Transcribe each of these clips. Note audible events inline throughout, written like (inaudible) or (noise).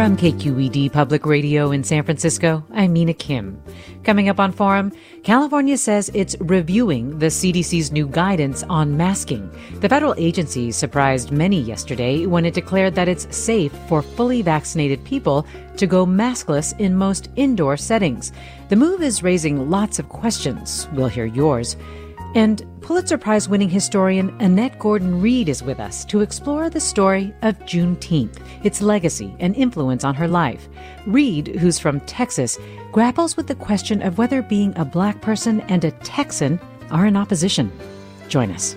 From KQED Public Radio in San Francisco, I'm Mina Kim. Coming up on Forum, California says it's reviewing the CDC's new guidance on masking. The federal agency surprised many yesterday when it declared that it's safe for fully vaccinated people to go maskless in most indoor settings. The move is raising lots of questions. We'll hear yours. And Pulitzer Prize winning historian Annette Gordon Reed is with us to explore the story of Juneteenth, its legacy and influence on her life. Reed, who's from Texas, grapples with the question of whether being a black person and a Texan are in opposition. Join us.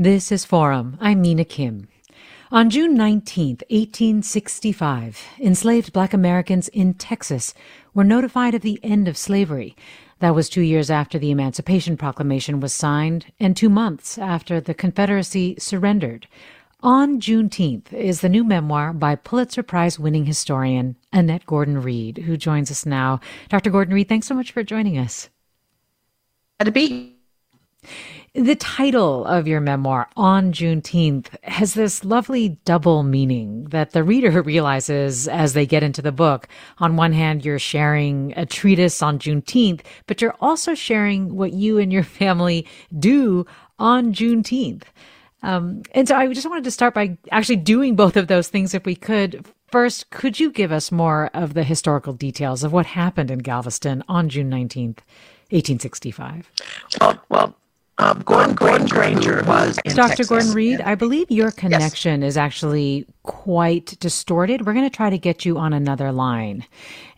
This is Forum. I'm Mina Kim. On June 19, 1865, enslaved black Americans in Texas were notified of the end of slavery. That was two years after the Emancipation Proclamation was signed and two months after the Confederacy surrendered. On Juneteenth is the new memoir by Pulitzer Prize winning historian Annette Gordon Reed, who joins us now. Dr. Gordon Reed, thanks so much for joining us. Glad to be the title of your memoir, On Juneteenth, has this lovely double meaning that the reader (laughs) realizes as they get into the book. On one hand, you're sharing a treatise on Juneteenth, but you're also sharing what you and your (laughs) family do on Juneteenth. Um, and so I just wanted to start by actually doing both of those things if we could. First, could you give us more of the historical details of what happened in Galveston on June 19th, 1865? Well, well um, Gordon, Gordon Granger was Dr. Texas. Gordon Reed, I believe your connection yes. is actually quite distorted. We're going to try to get you on another line.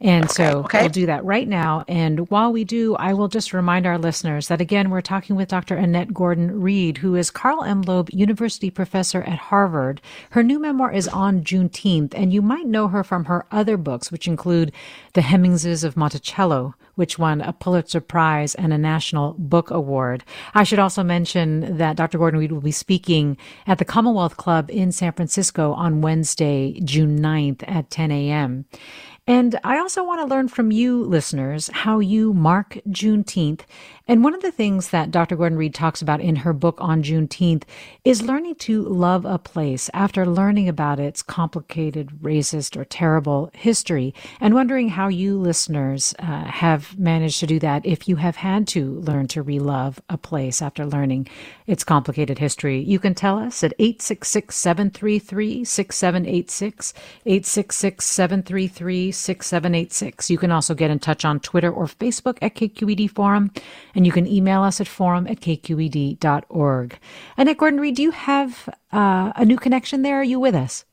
And okay, so okay. we'll do that right now. And while we do, I will just remind our listeners that again, we're talking with Dr. Annette Gordon Reed, who is Carl M. Loeb University professor at Harvard. Her new memoir is on Juneteenth, and you might know her from her other books, which include The Hemingses of Monticello, which won a Pulitzer Prize and a National Book Award. I should also mention that Dr. Gordon Reed will be speaking at the Commonwealth Club in San Francisco on Wednesday, June 9th at 10 a.m. And I also want to learn from you, listeners, how you mark Juneteenth and one of the things that Dr. Gordon Reed talks about in her book on Juneteenth is learning to love a place after learning about its complicated, racist, or terrible history, and wondering how you listeners uh, have managed to do that if you have had to learn to relove a place after learning its complicated history. You can tell us at 866 733 6786, 866 733 6786. You can also get in touch on Twitter or Facebook at KQED Forum and you can email us at forum at kqed.org. Annette Gordon Reed, do you have uh, a new connection there? Are you with us?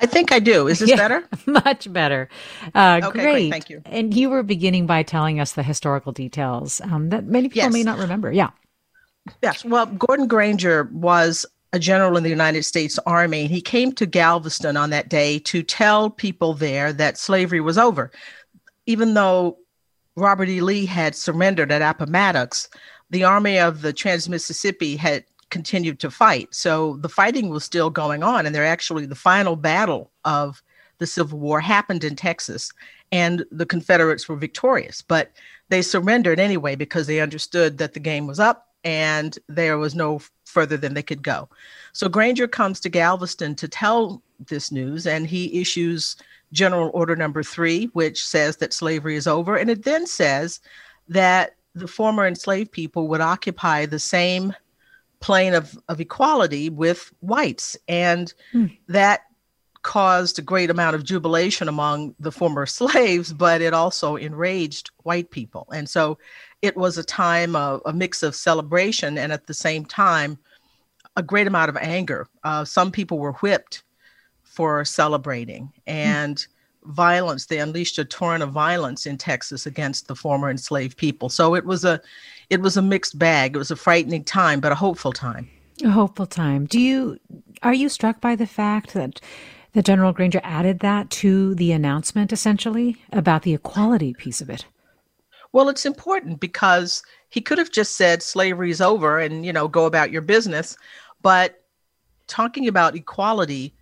I think I do. Is this yeah, better? (laughs) Much better. Uh, okay, great. great. Thank you. And you were beginning by telling us the historical details um, that many people yes. may not remember. Yeah. Yes. Well, Gordon Granger was a general in the United States Army, and he came to Galveston on that day to tell people there that slavery was over. Even though Robert E. Lee had surrendered at Appomattox, the Army of the Trans Mississippi had continued to fight. So the fighting was still going on, and they're actually the final battle of the Civil War happened in Texas, and the Confederates were victorious. But they surrendered anyway because they understood that the game was up and there was no further than they could go. So Granger comes to Galveston to tell this news, and he issues General Order Number Three, which says that slavery is over. And it then says that the former enslaved people would occupy the same plane of, of equality with whites. And hmm. that caused a great amount of jubilation among the former (laughs) slaves, but it also enraged white people. And so it was a time of a mix of celebration and at the same time, a great amount of anger. Uh, some people were whipped for celebrating and violence. They unleashed a torrent of violence in Texas against the former enslaved people. So it was a, it was a mixed bag. It was a frightening time, but a hopeful time. A hopeful time. Do you are you struck by the fact that the General Granger added that to the announcement essentially about the equality piece of it? Well, it's important because he could have just said slavery is over and, you know, go about your business. But talking about equality,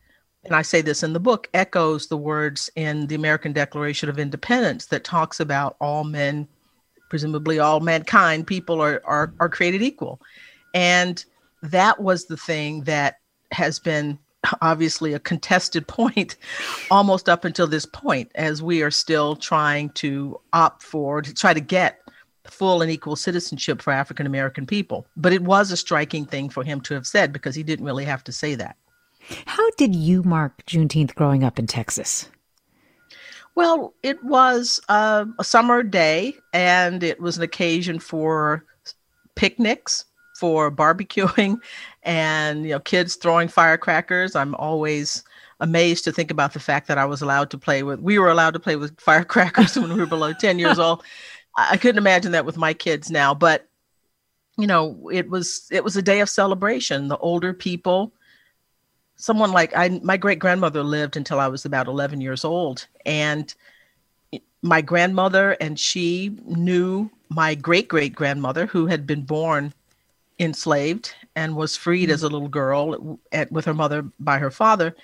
and I say this in the book, echoes the words in the American Declaration of Independence that talks about all men, presumably all mankind, people are, are, are created equal. And that was the thing that has been obviously a contested (laughs) point almost up until this point, as we are still trying to opt for, to try to get full and equal citizenship for African American people. But it was a striking thing for him to have said because he didn't really have to say that. How did you mark Juneteenth growing up in Texas? Well, it was uh, a summer day, and it was an occasion for picnics, for barbecuing, (laughs) and you know, kids throwing firecrackers. I'm always amazed to think about the fact that I was allowed to play with. We were allowed to play with (laughs) firecrackers when we were below ten years (laughs) old. I couldn't imagine that with my kids now, but you know, it was it was a day of celebration. The older people, someone like I, my great grandmother lived until I was about eleven years old, and my grandmother and she knew my great great grandmother who had been born enslaved and was freed mm-hmm. as a little girl at, with her mother by her father.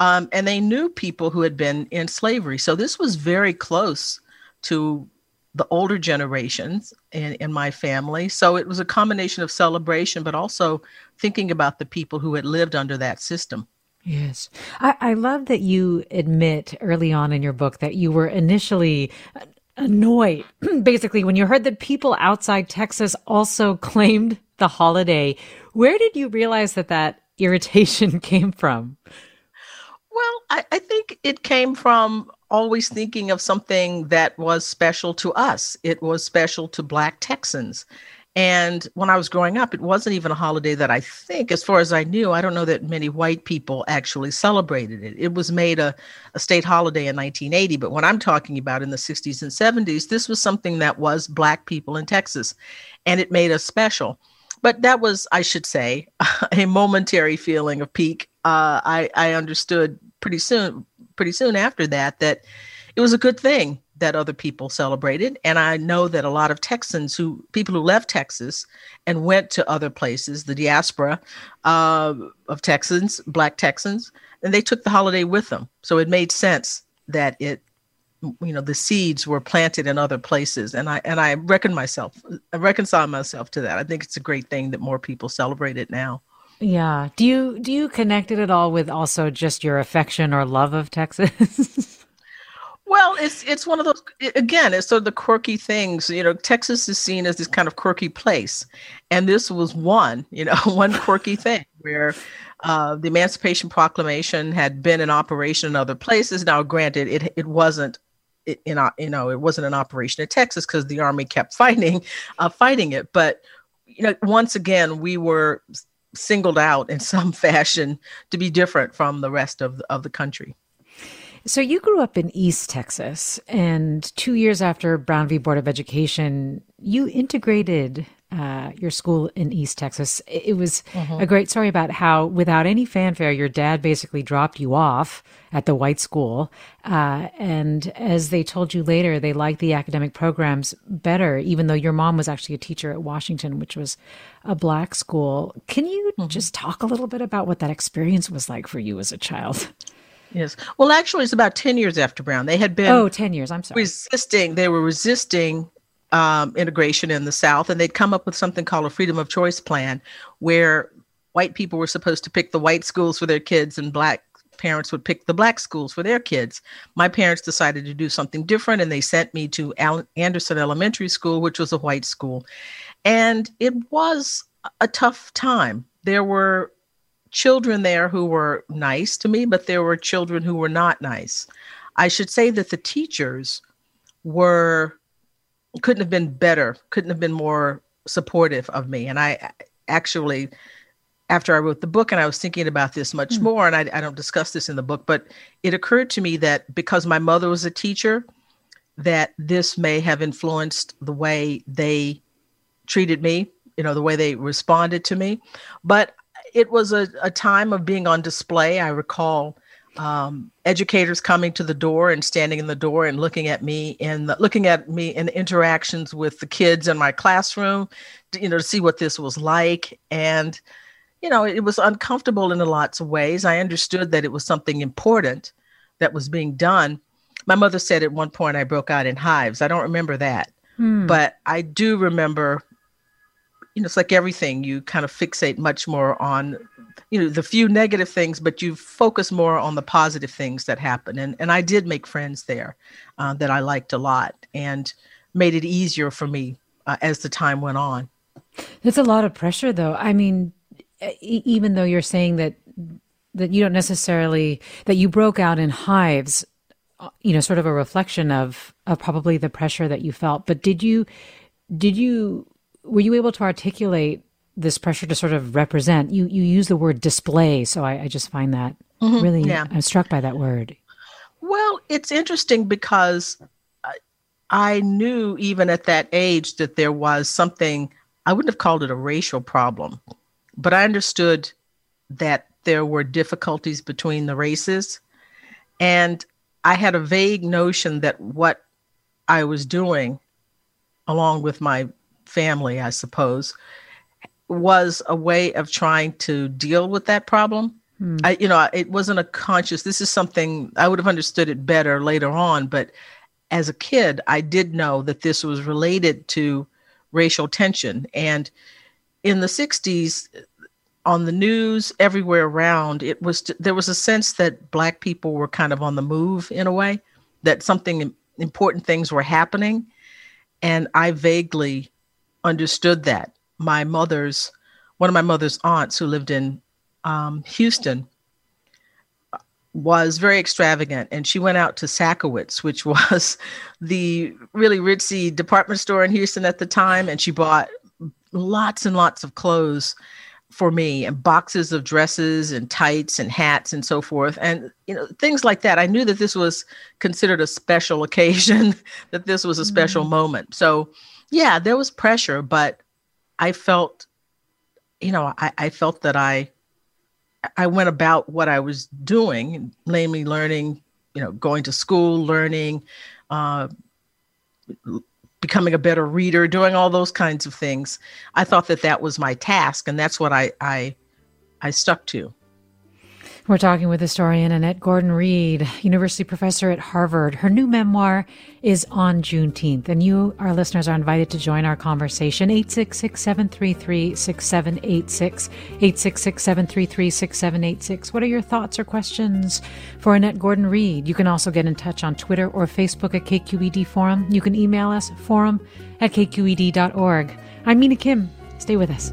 Um, and they knew people who had been in slavery. So this was very close to the older generations in, in my family. So it was a combination of celebration, but also thinking about the people who had lived under that system. Yes. I, I love that you admit early on in your book that you were initially annoyed, (clears throat) basically, when you heard that people outside Texas also (laughs) claimed the holiday. Where did you realize that that irritation (laughs) came from? Well, I, I think it came from always thinking of something that was special to us. It was special to Black Texans. And when I was growing up, it wasn't even a holiday that I think, as far as I knew, I don't know that many white people actually celebrated it. It was made a, a state holiday in 1980. But what I'm talking about in the 60s and 70s, this was something that was Black people in Texas, and it made us special. But that was, I should say, (laughs) a momentary feeling of pique. Uh, I, I understood pretty soon, pretty soon after that, that it was a good thing that other people celebrated. And I know that a lot of Texans who, people who left Texas and went to other places, the diaspora uh, of Texans, Black Texans, and they took the holiday with them. So it made sense that it you know the seeds were planted in other places and i and i reckon myself i reconcile myself to that i think it's a great thing that more people celebrate it now yeah. Do you do you connect it at all with also just your affection or love of texas? (laughs) Well it's it's one of those again it's sort of the quirky things you know texas is seen as this kind of quirky place. And this was one you know (laughs) one quirky thing where uh, the Emancipation Proclamation had been in operation in other places. Now, granted, it it wasn't in you know it wasn't an operation in Texas because the army kept (laughs) fighting uh, fighting it. But you know once again we were singled out in (laughs) some fashion to be different from the rest of the, of the country. So you grew up in East Texas and 2 years after Brown v. Board of Education you integrated uh, your school in East Texas. It was mm-hmm. a great story about how, without any fanfare, your dad basically dropped you off at the white school. Uh, and as they told you later, they liked the academic programs better, even though your mom was actually a teacher at Washington, which was a black school. Can you mm-hmm. just talk a little bit about what that experience was like for you as a child? Yes. Well, actually, it's about 10 years after Brown. They had been. Oh, 10 years. I'm sorry. Resisting. They were resisting um, integration in the South, and they'd come up with something called a freedom of choice plan, where white people were supposed to pick the white schools for their kids, and black parents would pick the black schools for their kids. My parents decided to do something different, and they sent me to Anderson Elementary School, which was a white school, and it was a tough time. There were children there who were nice to me, but there were children who were not nice. I should say that the teachers were couldn't have been better, couldn't have been more supportive of me. And I actually, after I wrote the book and I was thinking about this much mm. more, and I, I don't discuss this in the book, but it occurred to me that because my mother was a teacher, that this may have influenced the way they treated me, you know, the way they responded to me. But it was a, a time of being on display. I recall um, educators coming to the door and standing in the door and looking at me and looking at me in interactions with the kids in my classroom, to, you know, to see what this was like. And, you know, it was uncomfortable in a lots of ways. I understood that it was something important that was being done. My mother said at one point I broke out in hives. I don't remember that, hmm. but I do remember you know, it's like everything, you kind of fixate much more on you know the few negative things but you focus more on the positive things that happen. And and i did make friends there uh, that i liked a lot and made it easier for me uh, as the time went on. It's a lot of pressure though. I mean e- even though you're saying that that you don't necessarily that you broke out in hives uh, you know sort of a reflection of of probably the pressure that you felt but did you did you were you able to articulate this pressure to sort of represent. You you use the word display, so I, I just find that mm-hmm, really. Yeah. I'm struck by that word. Well, it's interesting because I knew even at that age that there was something. I wouldn't have called it a racial problem, but I understood that there were difficulties between the races, and I had a vague notion that what I was doing, along with my family, I suppose, was a way of trying to deal with that problem. Hmm. I, you know, it wasn't a conscious. This is something I would have understood it better later on, but as a kid, I did know that this was related to racial tension. And in the '60s, on the news, everywhere around, it was there was a sense that Black people were kind of on the move in a way, that something important things were happening, and I vaguely understood that. My mother's one of my mother's aunts who lived in um, Houston was very extravagant and she went out to Sakowitz, which (laughs) was the really ritzy department store in Houston at the time, and she bought lots and lots of clothes for me and boxes of dresses and tights and hats and so forth. And you know things like that. I knew that this was considered a special (laughs) occasion that this was a special mm-hmm. moment. So yeah there was pressure but I felt, you know, I, I felt that I I went about what I was doing, namely learning, you know, going to school, learning, uh, becoming a better reader, doing all those kinds of things. I thought that that was my task, and that's what I I, I stuck to. We're talking with historian Annette Gordon Reed, university professor at Harvard. Her new memoir is on Juneteenth, and you, our listeners, are invited to join our conversation. 866 733 6786. 866 733 6786. What are your thoughts or questions for Annette Gordon Reed? You can also get in touch on Twitter or Facebook at KQED Forum. You can email us forum at kqed.org. I'm Mina Kim. Stay with us.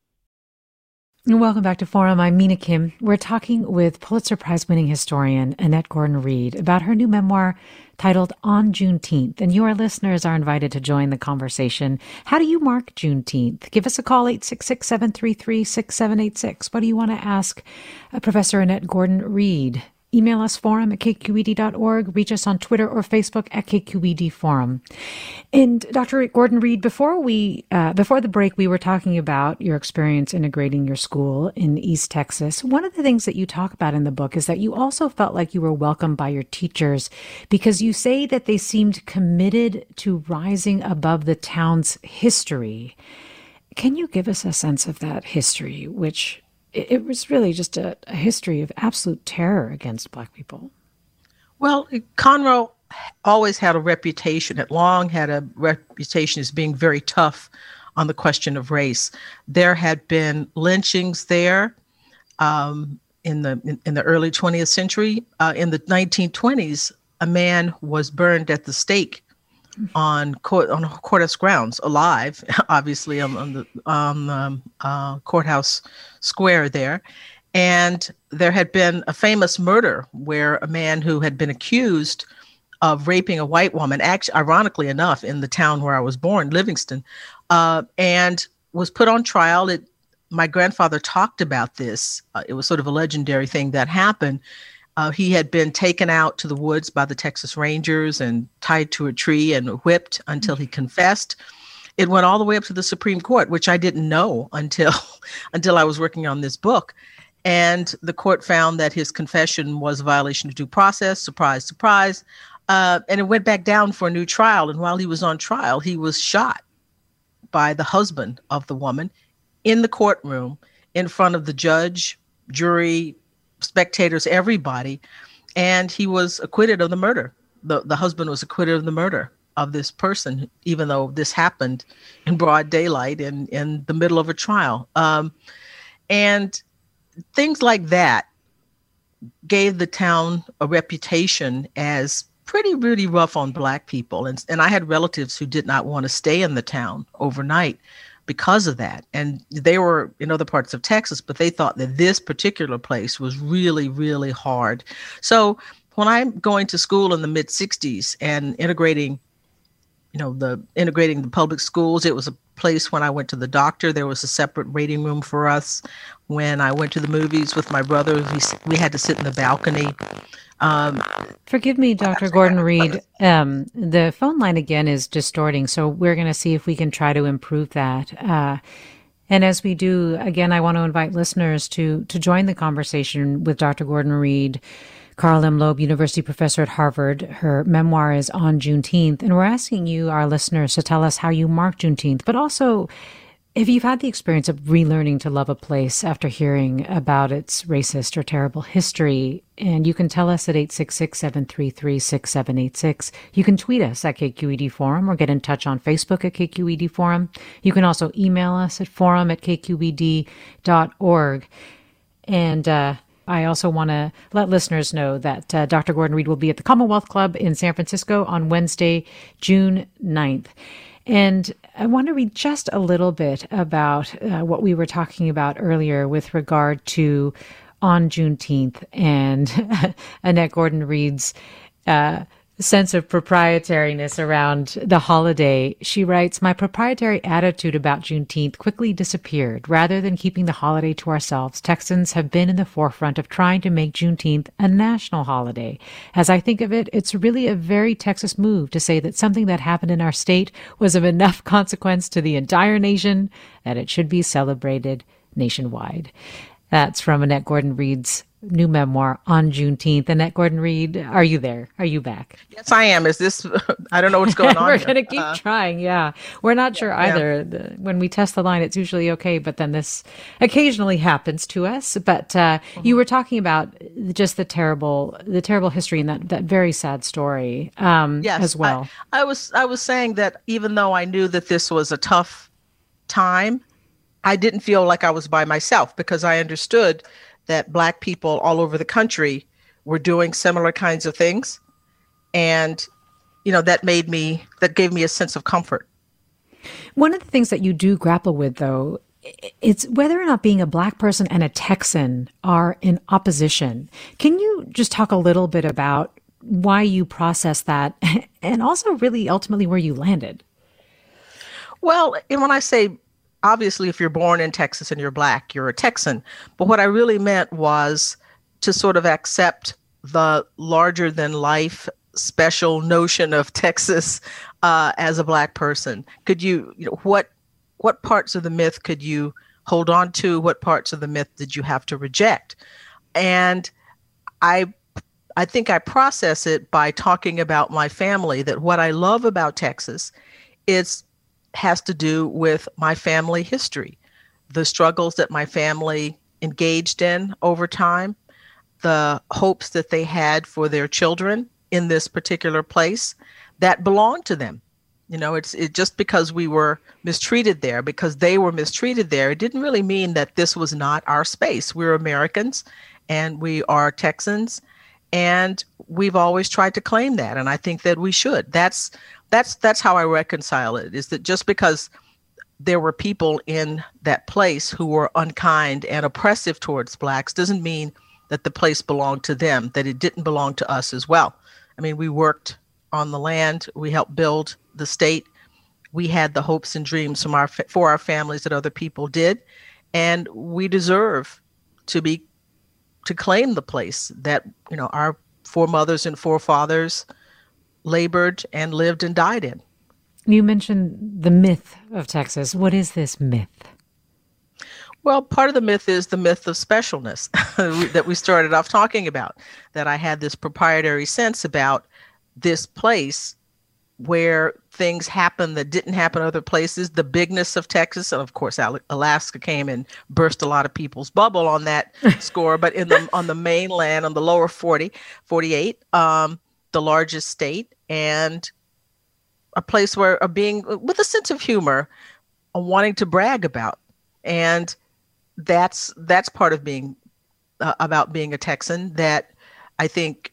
Welcome back to Forum. I'm Mina Kim. We're talking with Pulitzer Prize winning historian Annette Gordon Reed about her new memoir titled On Juneteenth. And you, our listeners, are invited to join the conversation. How do you mark Juneteenth? Give us a call, 866 733 6786. What do you want to ask uh, Professor Annette Gordon Reed? Email us forum at kqed.org. Reach us on Twitter or Facebook at KQED Forum. And Dr. Gordon Reed, before we uh, before the break, we were talking about your experience integrating your school in East Texas. One of the things that you talk about in the book is that you also felt like you were welcomed by your teachers because you say that they seemed committed to rising above the town's history. Can you give us a sense of that history, which it was really just a, a history of absolute terror against black people. Well, Conroe always had a reputation, had long had a reputation as being very tough on the question of race. There had been lynchings there um, in the in, in, the early 20th century. Uh, in the 1920s, a man was burned at the stake on court on courthouse grounds, alive, (laughs) obviously on, on the on the uh, courthouse square there, and there had been a famous murder where a man who had been accused of raping a white woman, actually, ironically enough, in the town where I was born, Livingston, uh, and was put on trial. It, my grandfather talked about this. Uh, it was sort of a legendary thing that happened. Uh, he had been taken out to the woods by the Texas Rangers and tied to a tree and whipped until he confessed. It went all the way up to the Supreme Court, which I didn't know (laughs) until until I was working on this book. And the court found that his confession was a violation of due process. Surprise, surprise. Uh, and it went back down for a new trial. And while he was on trial, he was shot by the husband of the woman in the courtroom in front of the judge, jury, spectators, everybody, and he was acquitted of the murder. The, the husband was acquitted of the murder of this person, even though this happened in broad daylight in, in the middle of a trial. Um, and things like that gave the town a reputation as pretty, really rough on Black people. And, and I had relatives who did not want to stay in the town overnight because of that. And they were in other parts of Texas, but they thought that this particular place was really, really hard. So when I'm going to school in the mid 60s and integrating, you know, the integrating the public schools, it was a place when I went to the doctor. There was a separate waiting room for us. When I went to the movies with my brother, we, we had to sit in the balcony. Um, Forgive me, Dr. Gordon Reed. Um, the phone line again is distorting, so we're going to see if we can try to improve that. Uh, and as we do, again, I want to invite listeners to to join the conversation with Dr. Gordon Reed. Carl M. Loeb, University professor at Harvard. Her memoir is on Juneteenth, and we're asking you, our listeners, to tell us how you mark Juneteenth, but also if you've had the experience of relearning to love a place after hearing about its racist or terrible history, and you can tell us at 866 733 6786. You can tweet us at KQED Forum or get in touch on Facebook at KQED Forum. You can also email us at forum at kqed.org. And, uh, I also want to let listeners know that uh, Dr. Gordon Reed will be at the Commonwealth Club in San Francisco on Wednesday, June 9th. And I want to read just a little bit about uh, what we were talking about earlier with regard to on Juneteenth. And (laughs) Annette Gordon Reed's uh, sense of proprietariness around the holiday, she writes, My proprietary attitude about Juneteenth quickly disappeared. Rather than keeping the holiday to ourselves, Texans have been in the forefront of trying to make Juneteenth a national holiday. As I think of it, it's really a very Texas move to say that something that happened in our state was of enough (laughs) consequence to the entire nation that it should be celebrated nationwide. That's from Annette Gordon Reed's new memoir on Juneteenth. Annette Gordon Reed, are you there? Are you back? Yes, I am. Is this? (laughs) I don't know what's going on. (laughs) We're going to keep uh, trying. Yeah, we're not sure either. Yeah. when we test the line, it's usually okay, but then this occasionally happens to us. But uh, mm-hmm. you were talking about just the terrible, the terrible history and that that very sad story. Um, yes, as well. I, I was I was saying that even though I knew that this was a tough time, I didn't feel like I was by myself because I understood that Black people all over the country were doing similar kinds of things. And, you know, that made me, that gave me a sense of comfort. One of the things that you do grapple with, though, it's whether or not being a black person and a Texan are in opposition. Can you just talk a little bit about why you process that (laughs) and also really ultimately where you landed? Well, and when I say obviously, if you're born in Texas and you're black, you're a Texan. But what I really meant was to sort of accept the larger than life special notion of (laughs) Texas uh, as a black person. Could you, you know, what what parts of the myth could you hold on to? What parts of the myth did you have to reject? And I I think I process it by talking about my family that what I love about Texas is has to do with my family history, the struggles that my family engaged in over time, the hopes that they had for their children in this particular place that belonged to them. You know, it's it just because we were mistreated there, because they were mistreated there, it didn't really mean that this was not our space. We're Americans and we are Texans and we've always tried to claim that and I think that we should. That's that's that's how I reconcile it. Is that just because there were people in that place who were unkind and oppressive towards blacks doesn't mean that the place belonged to them, that it didn't belong to us as well. I mean, we worked on the land, we helped build the state. We had the hopes and dreams from our for our families that other people did, and we deserve to be to claim the place that you know our foremothers and forefathers labored and lived and died in. You mentioned the myth of Texas. What is this myth? Well, part of the myth is the myth of specialness (laughs) that we started off talking about. That I had this proprietary sense about this place where things happen that didn't happen other places, the bigness of Texas, and of course Alaska came and burst a lot of people's bubble on that (laughs) score. But in the on the mainland, on the lower 40, 48, um, the largest state and a place where a being with a sense of humor wanting to brag about and that's that's part of being uh, about being a texan that i think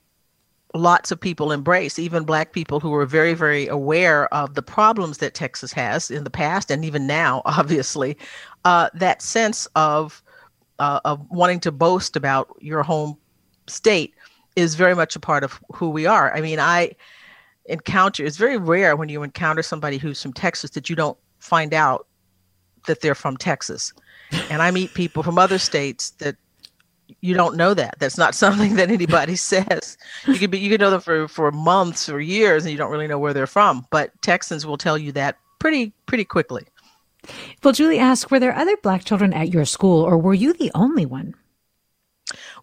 lots of people embrace even black people who are very very aware of the problems that texas has in the past and even now (laughs) obviously uh, that sense of uh, of wanting to boast about your home state is very much a part of who we are. I mean, I encounter it's very rare when you encounter somebody who's from Texas that you don't find out that they're from Texas. And I meet people from other states that you don't know that. That's not (laughs) something that anybody (laughs) says. You could be you could know them for, for months or years and you don't really know where they're from. But Texans will tell you that pretty pretty quickly. Well, Julie asked, were there other black children at your school or were you the only one?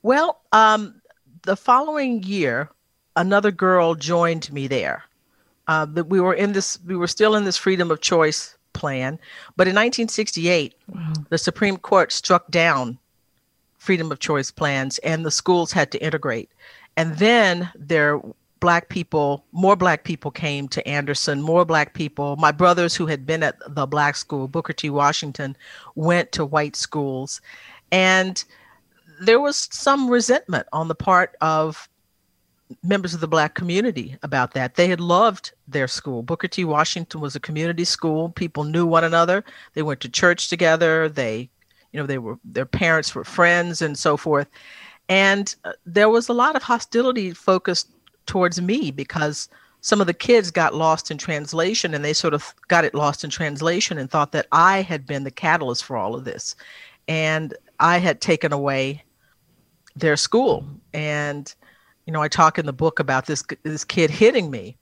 Well, um, the following year, another girl joined me there. Uh, we were in this, we were still in this freedom of choice plan, but in 1968, wow. the Supreme Court struck down freedom of choice plans, and the schools had to integrate. And then there black people, more black people came to Anderson, more black people. My brothers who had been at the black school, Booker T. Washington, went to white schools. And there was some resentment on the part of members of the black community about that. They had loved their school. Booker T. Washington was a community school. People knew one another. They went to church together. They, you know, they were their parents were friends and so forth. And uh, there was a lot of hostility focused towards me because some of the kids got lost in translation and they sort of got it lost in translation and thought that I had been the catalyst for all of this. And I had taken away their school. And, you know, I talk in the book about this this kid hitting me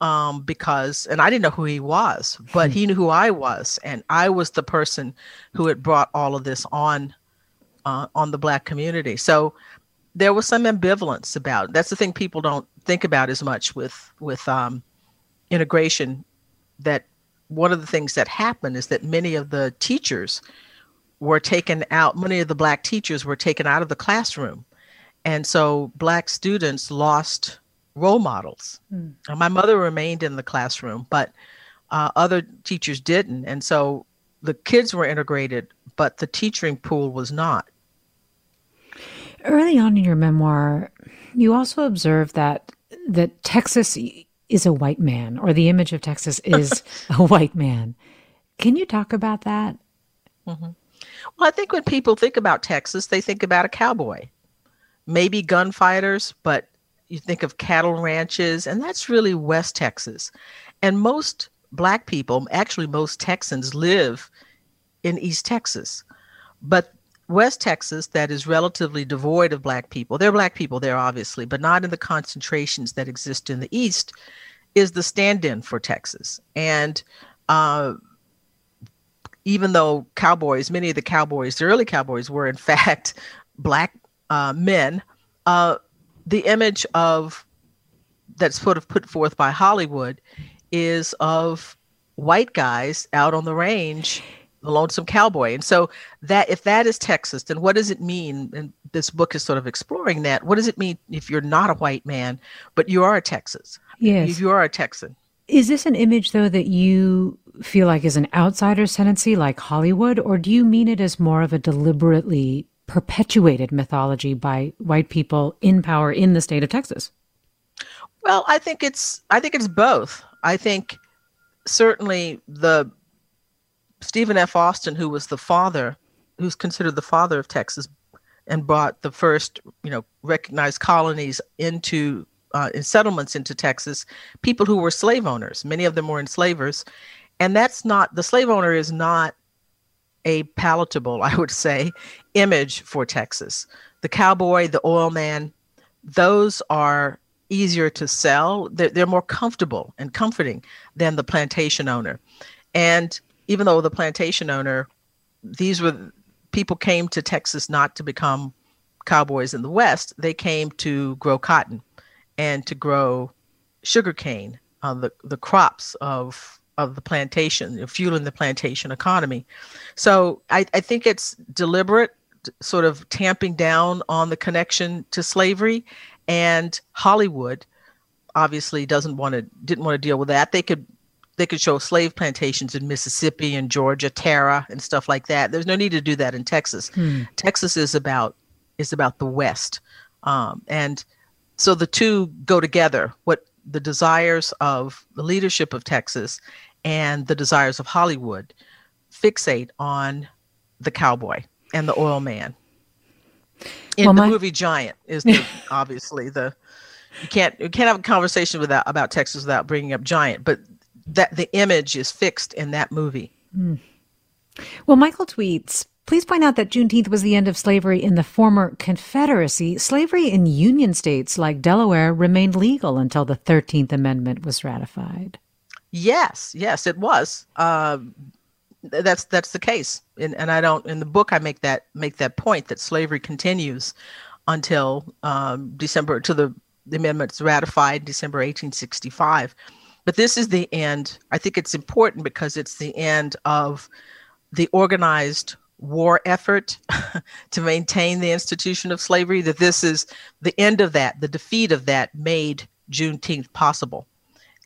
um, because, and I didn't know who he was, but he knew who I was, and I was the person who had brought all of this on uh, on the black community. So there was some ambivalence about it. That's the thing people don't think about as much with with um, integration. That one of the things that happened is that many of the teachers were taken out. Many of the black teachers were taken out of the classroom, and so black students lost role models. Mm. My mother remained in the classroom, but uh, other teachers didn't, and so the kids were integrated, but the teaching pool was not. Early on in your memoir, you also observe that that Texas is a white man, or the image of Texas is (laughs) a white man. Can you talk about that? Mm-hmm. Well, I think when people think about Texas, they think about a cowboy, maybe gunfighters, but you think of cattle ranches, and that's really West Texas. And most Black people, actually, most Texans live in East Texas. But West Texas, that is relatively devoid of Black people, there are Black people there, obviously, but not in the concentrations that exist in the East, is the stand in for Texas. And uh, even though cowboys, many of the cowboys, the early cowboys, were in (laughs) fact Black uh, men, uh, the image of that's sort of put forth by Hollywood is of white guys out on the range the lonesome cowboy. And so that if that is texas then what does it mean? And this book is sort of exploring that. What does it mean if you're not a white man but you are a texas? Yes. If you are a texan. Is this an image though that you feel like is an outsider's tendency like hollywood or do you mean it as more of a deliberately perpetuated mythology by white people in power in the state of texas well i think it's i think it's both i think certainly the Stephen F. Austin, who was the father, who's considered the father of Texas, and brought the first, you know, recognized colonies into uh, in settlements into Texas, people who were slave owners. Many of them were enslavers, and that's not the slave owner is not a palatable, I would say, image for Texas. The cowboy, the oil man, those are easier to sell. They're, they're more comfortable and comforting than the plantation owner. And even though the plantation owner, these were people came to Texas not to become cowboys in the West. They came to grow cotton and to grow sugarcane, uh, the the crops of of the plantation, fueling the plantation economy. So I, I think it's deliberate, sort of tamping down on the connection to slavery, and Hollywood obviously doesn't want to didn't want to deal with that. They could they could show slave plantations in Mississippi and Georgia, Tara and stuff like that. There's no need to do that in Texas. Hmm. Texas is about is about the West, um, and so the two go together. What the desires of the leadership of Texas and the desires of Hollywood fixate on the cowboy and the oil man. In well, the my- movie Giant is the, (laughs) obviously the you can't you can't have a conversation without about Texas without bringing up Giant, but that the image is fixed in that movie. Mm. Well, Michael tweets, Please point out that Juneteenth was the end of slavery in the former Confederacy. Slavery in Union states like Delaware remained legal until the 13th Amendment was ratified. Yes, yes, it was. Uh, that's that's the case, and, and I don't. In the book, I make that make that point that slavery continues until um, December to the the amendments ratified December 1865. But this is the end. I think it's important because it's the end of the organized war effort (laughs) to maintain the institution of slavery, that this is the end of that, the defeat of that made Juneteenth possible.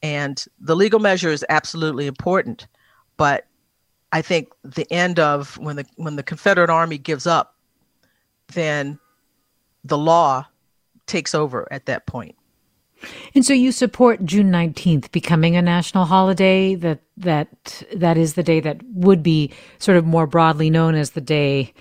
And the legal measure is absolutely important. But I think the end of when the when the Confederate Army gives up, then the law takes over at that point. And so you support June 19th becoming a national holiday that that that is the day that would be sort of more broadly known as the day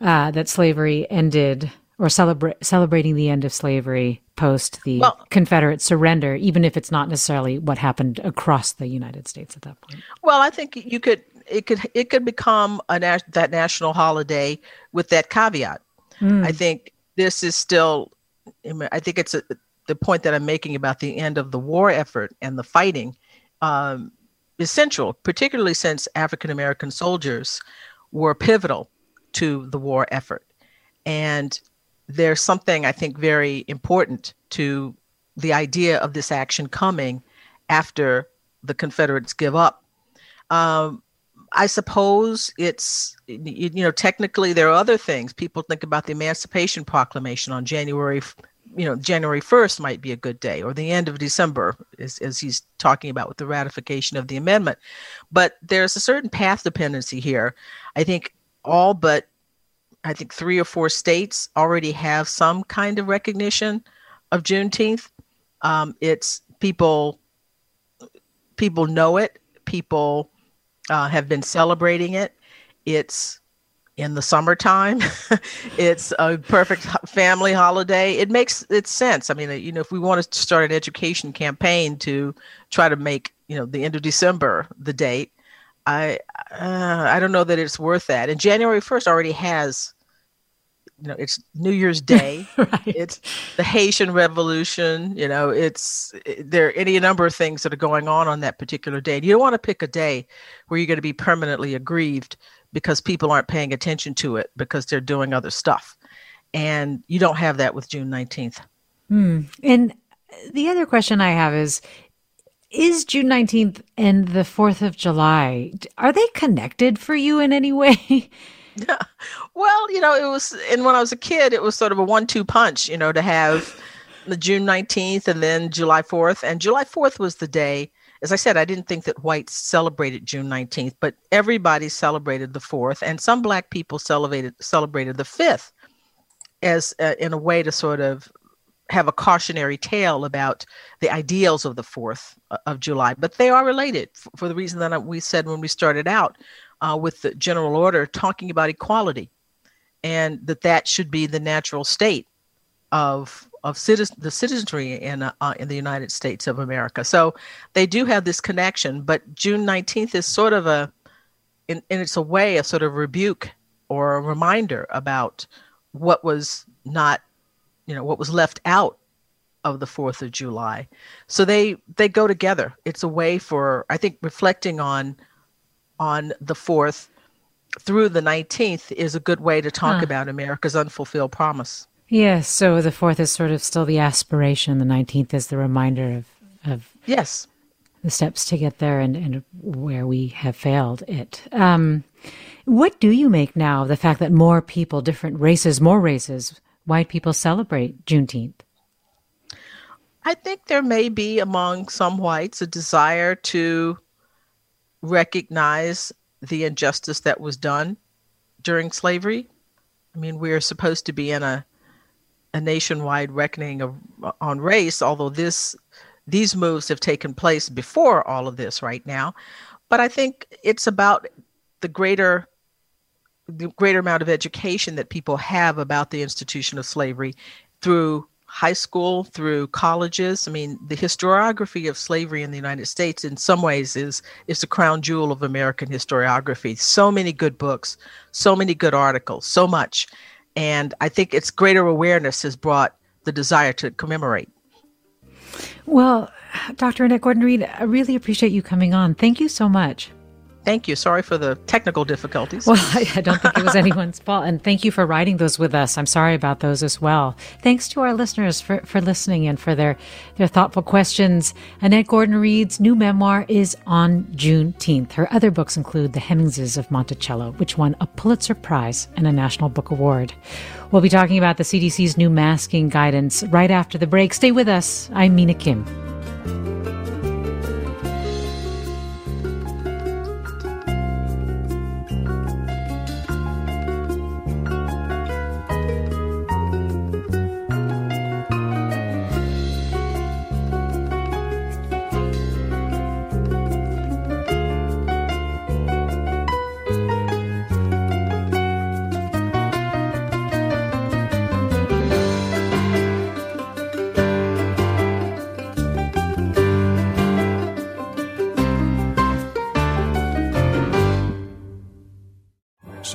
uh, that slavery ended or celebrate celebrating the end of slavery post the well, Confederate surrender, even if it's not necessarily what happened across the United States at that point. Well, I think you could it could it could become a that national holiday with that caveat. Mm. I think this is still I think it's a the point that I'm making about the end of the war effort and the fighting um, is central, particularly since African American soldiers were pivotal to the war effort. And there's something I think very important to the idea of this action coming after the Confederates give up. Um, I suppose it's, you, know, technically there are other things. People think about the Emancipation Proclamation on January, you know, January 1st might be a good day, or the end of December, as, as he's talking about with the ratification of the amendment. But there's a certain path dependency here. I think all but, I think three or four states already have some kind of recognition of Juneteenth. Um, it's people, people know it. People uh, have been celebrating it. It's in the summertime. (laughs) it's a perfect family holiday. It makes it sense. I mean, you know, if we want to start an education campaign to try to make, you know, the end of December the date, I uh, I don't know that it's worth that. And January 1st already has you know it's new year's day (laughs) right. it's the haitian revolution you know it's there are any number of things that are going on on that particular day And you don't want to pick a day where you're going to be permanently aggrieved because people aren't paying attention to it because they're doing other stuff and you don't have that with june 19th hmm. and the other question i have is is June 19th and the 4th of July, are they connected for you in any way? (laughs) Yeah. (laughs) Well, you know, it was, and when I was a kid, it was sort of a one two punch, you know, to have the June 19th and then July 4th. And July 4th was the day, as I said, I didn't think that whites celebrated June 19th, but everybody celebrated the 4th. And some Black people celebrated, celebrated the 5th as uh, in a way to sort of have a cautionary tale about the ideals of the 4th uh, of July. But they are related for, for the reason that we said when we started out uh, with the general order talking about equality and that that should be the natural state of of citizen, the citizenry in uh, in the United States of America. So they do have this connection, but June 19th is sort of a in, in it's a way a sort of rebuke or a reminder about what was not you know what was left out of the 4th of July. So they they go together. It's a way for I think reflecting on on the 4th through the 19th is a good way to talk huh. about America's unfulfilled promise. Yes, so the 4th is sort of still the aspiration, the 19th is the reminder of, of yes the steps to get there and, and where we have failed it. Um, what do you make now of the fact that more people, different races, more races, white people celebrate Juneteenth? I think there may be among some whites a desire to recognize the injustice that was done during slavery. I mean, we are supposed to be in a a nationwide reckoning of on race, although this these moves have taken place before all of this right now. But I think it's about the greater the greater amount of education that people have about the institution of slavery through high school through colleges. I mean, the historiography of slavery in the United States, in some ways, is is the crown jewel of American historiography. So many good books, so many good articles, so much, and I think its greater awareness has brought the desire to commemorate. Well, Dr. Annette Gordon Reed, I really appreciate you coming on. Thank you so much. Thank you. Sorry for the technical difficulties. Well, (laughs) I, don't think it was anyone's (laughs) fault. And thank you for writing those with us. I'm sorry about those as well. Thanks to our listeners for, for listening and for their, their thoughtful questions. Annette Gordon Reed's new memoir is on Juneteenth. Her other books include The Hemingses of Monticello, which won a Pulitzer Prize and a National Book Award. We'll be talking about the CDC's new masking guidance right after the break. Stay with us. I'm Mina Kim.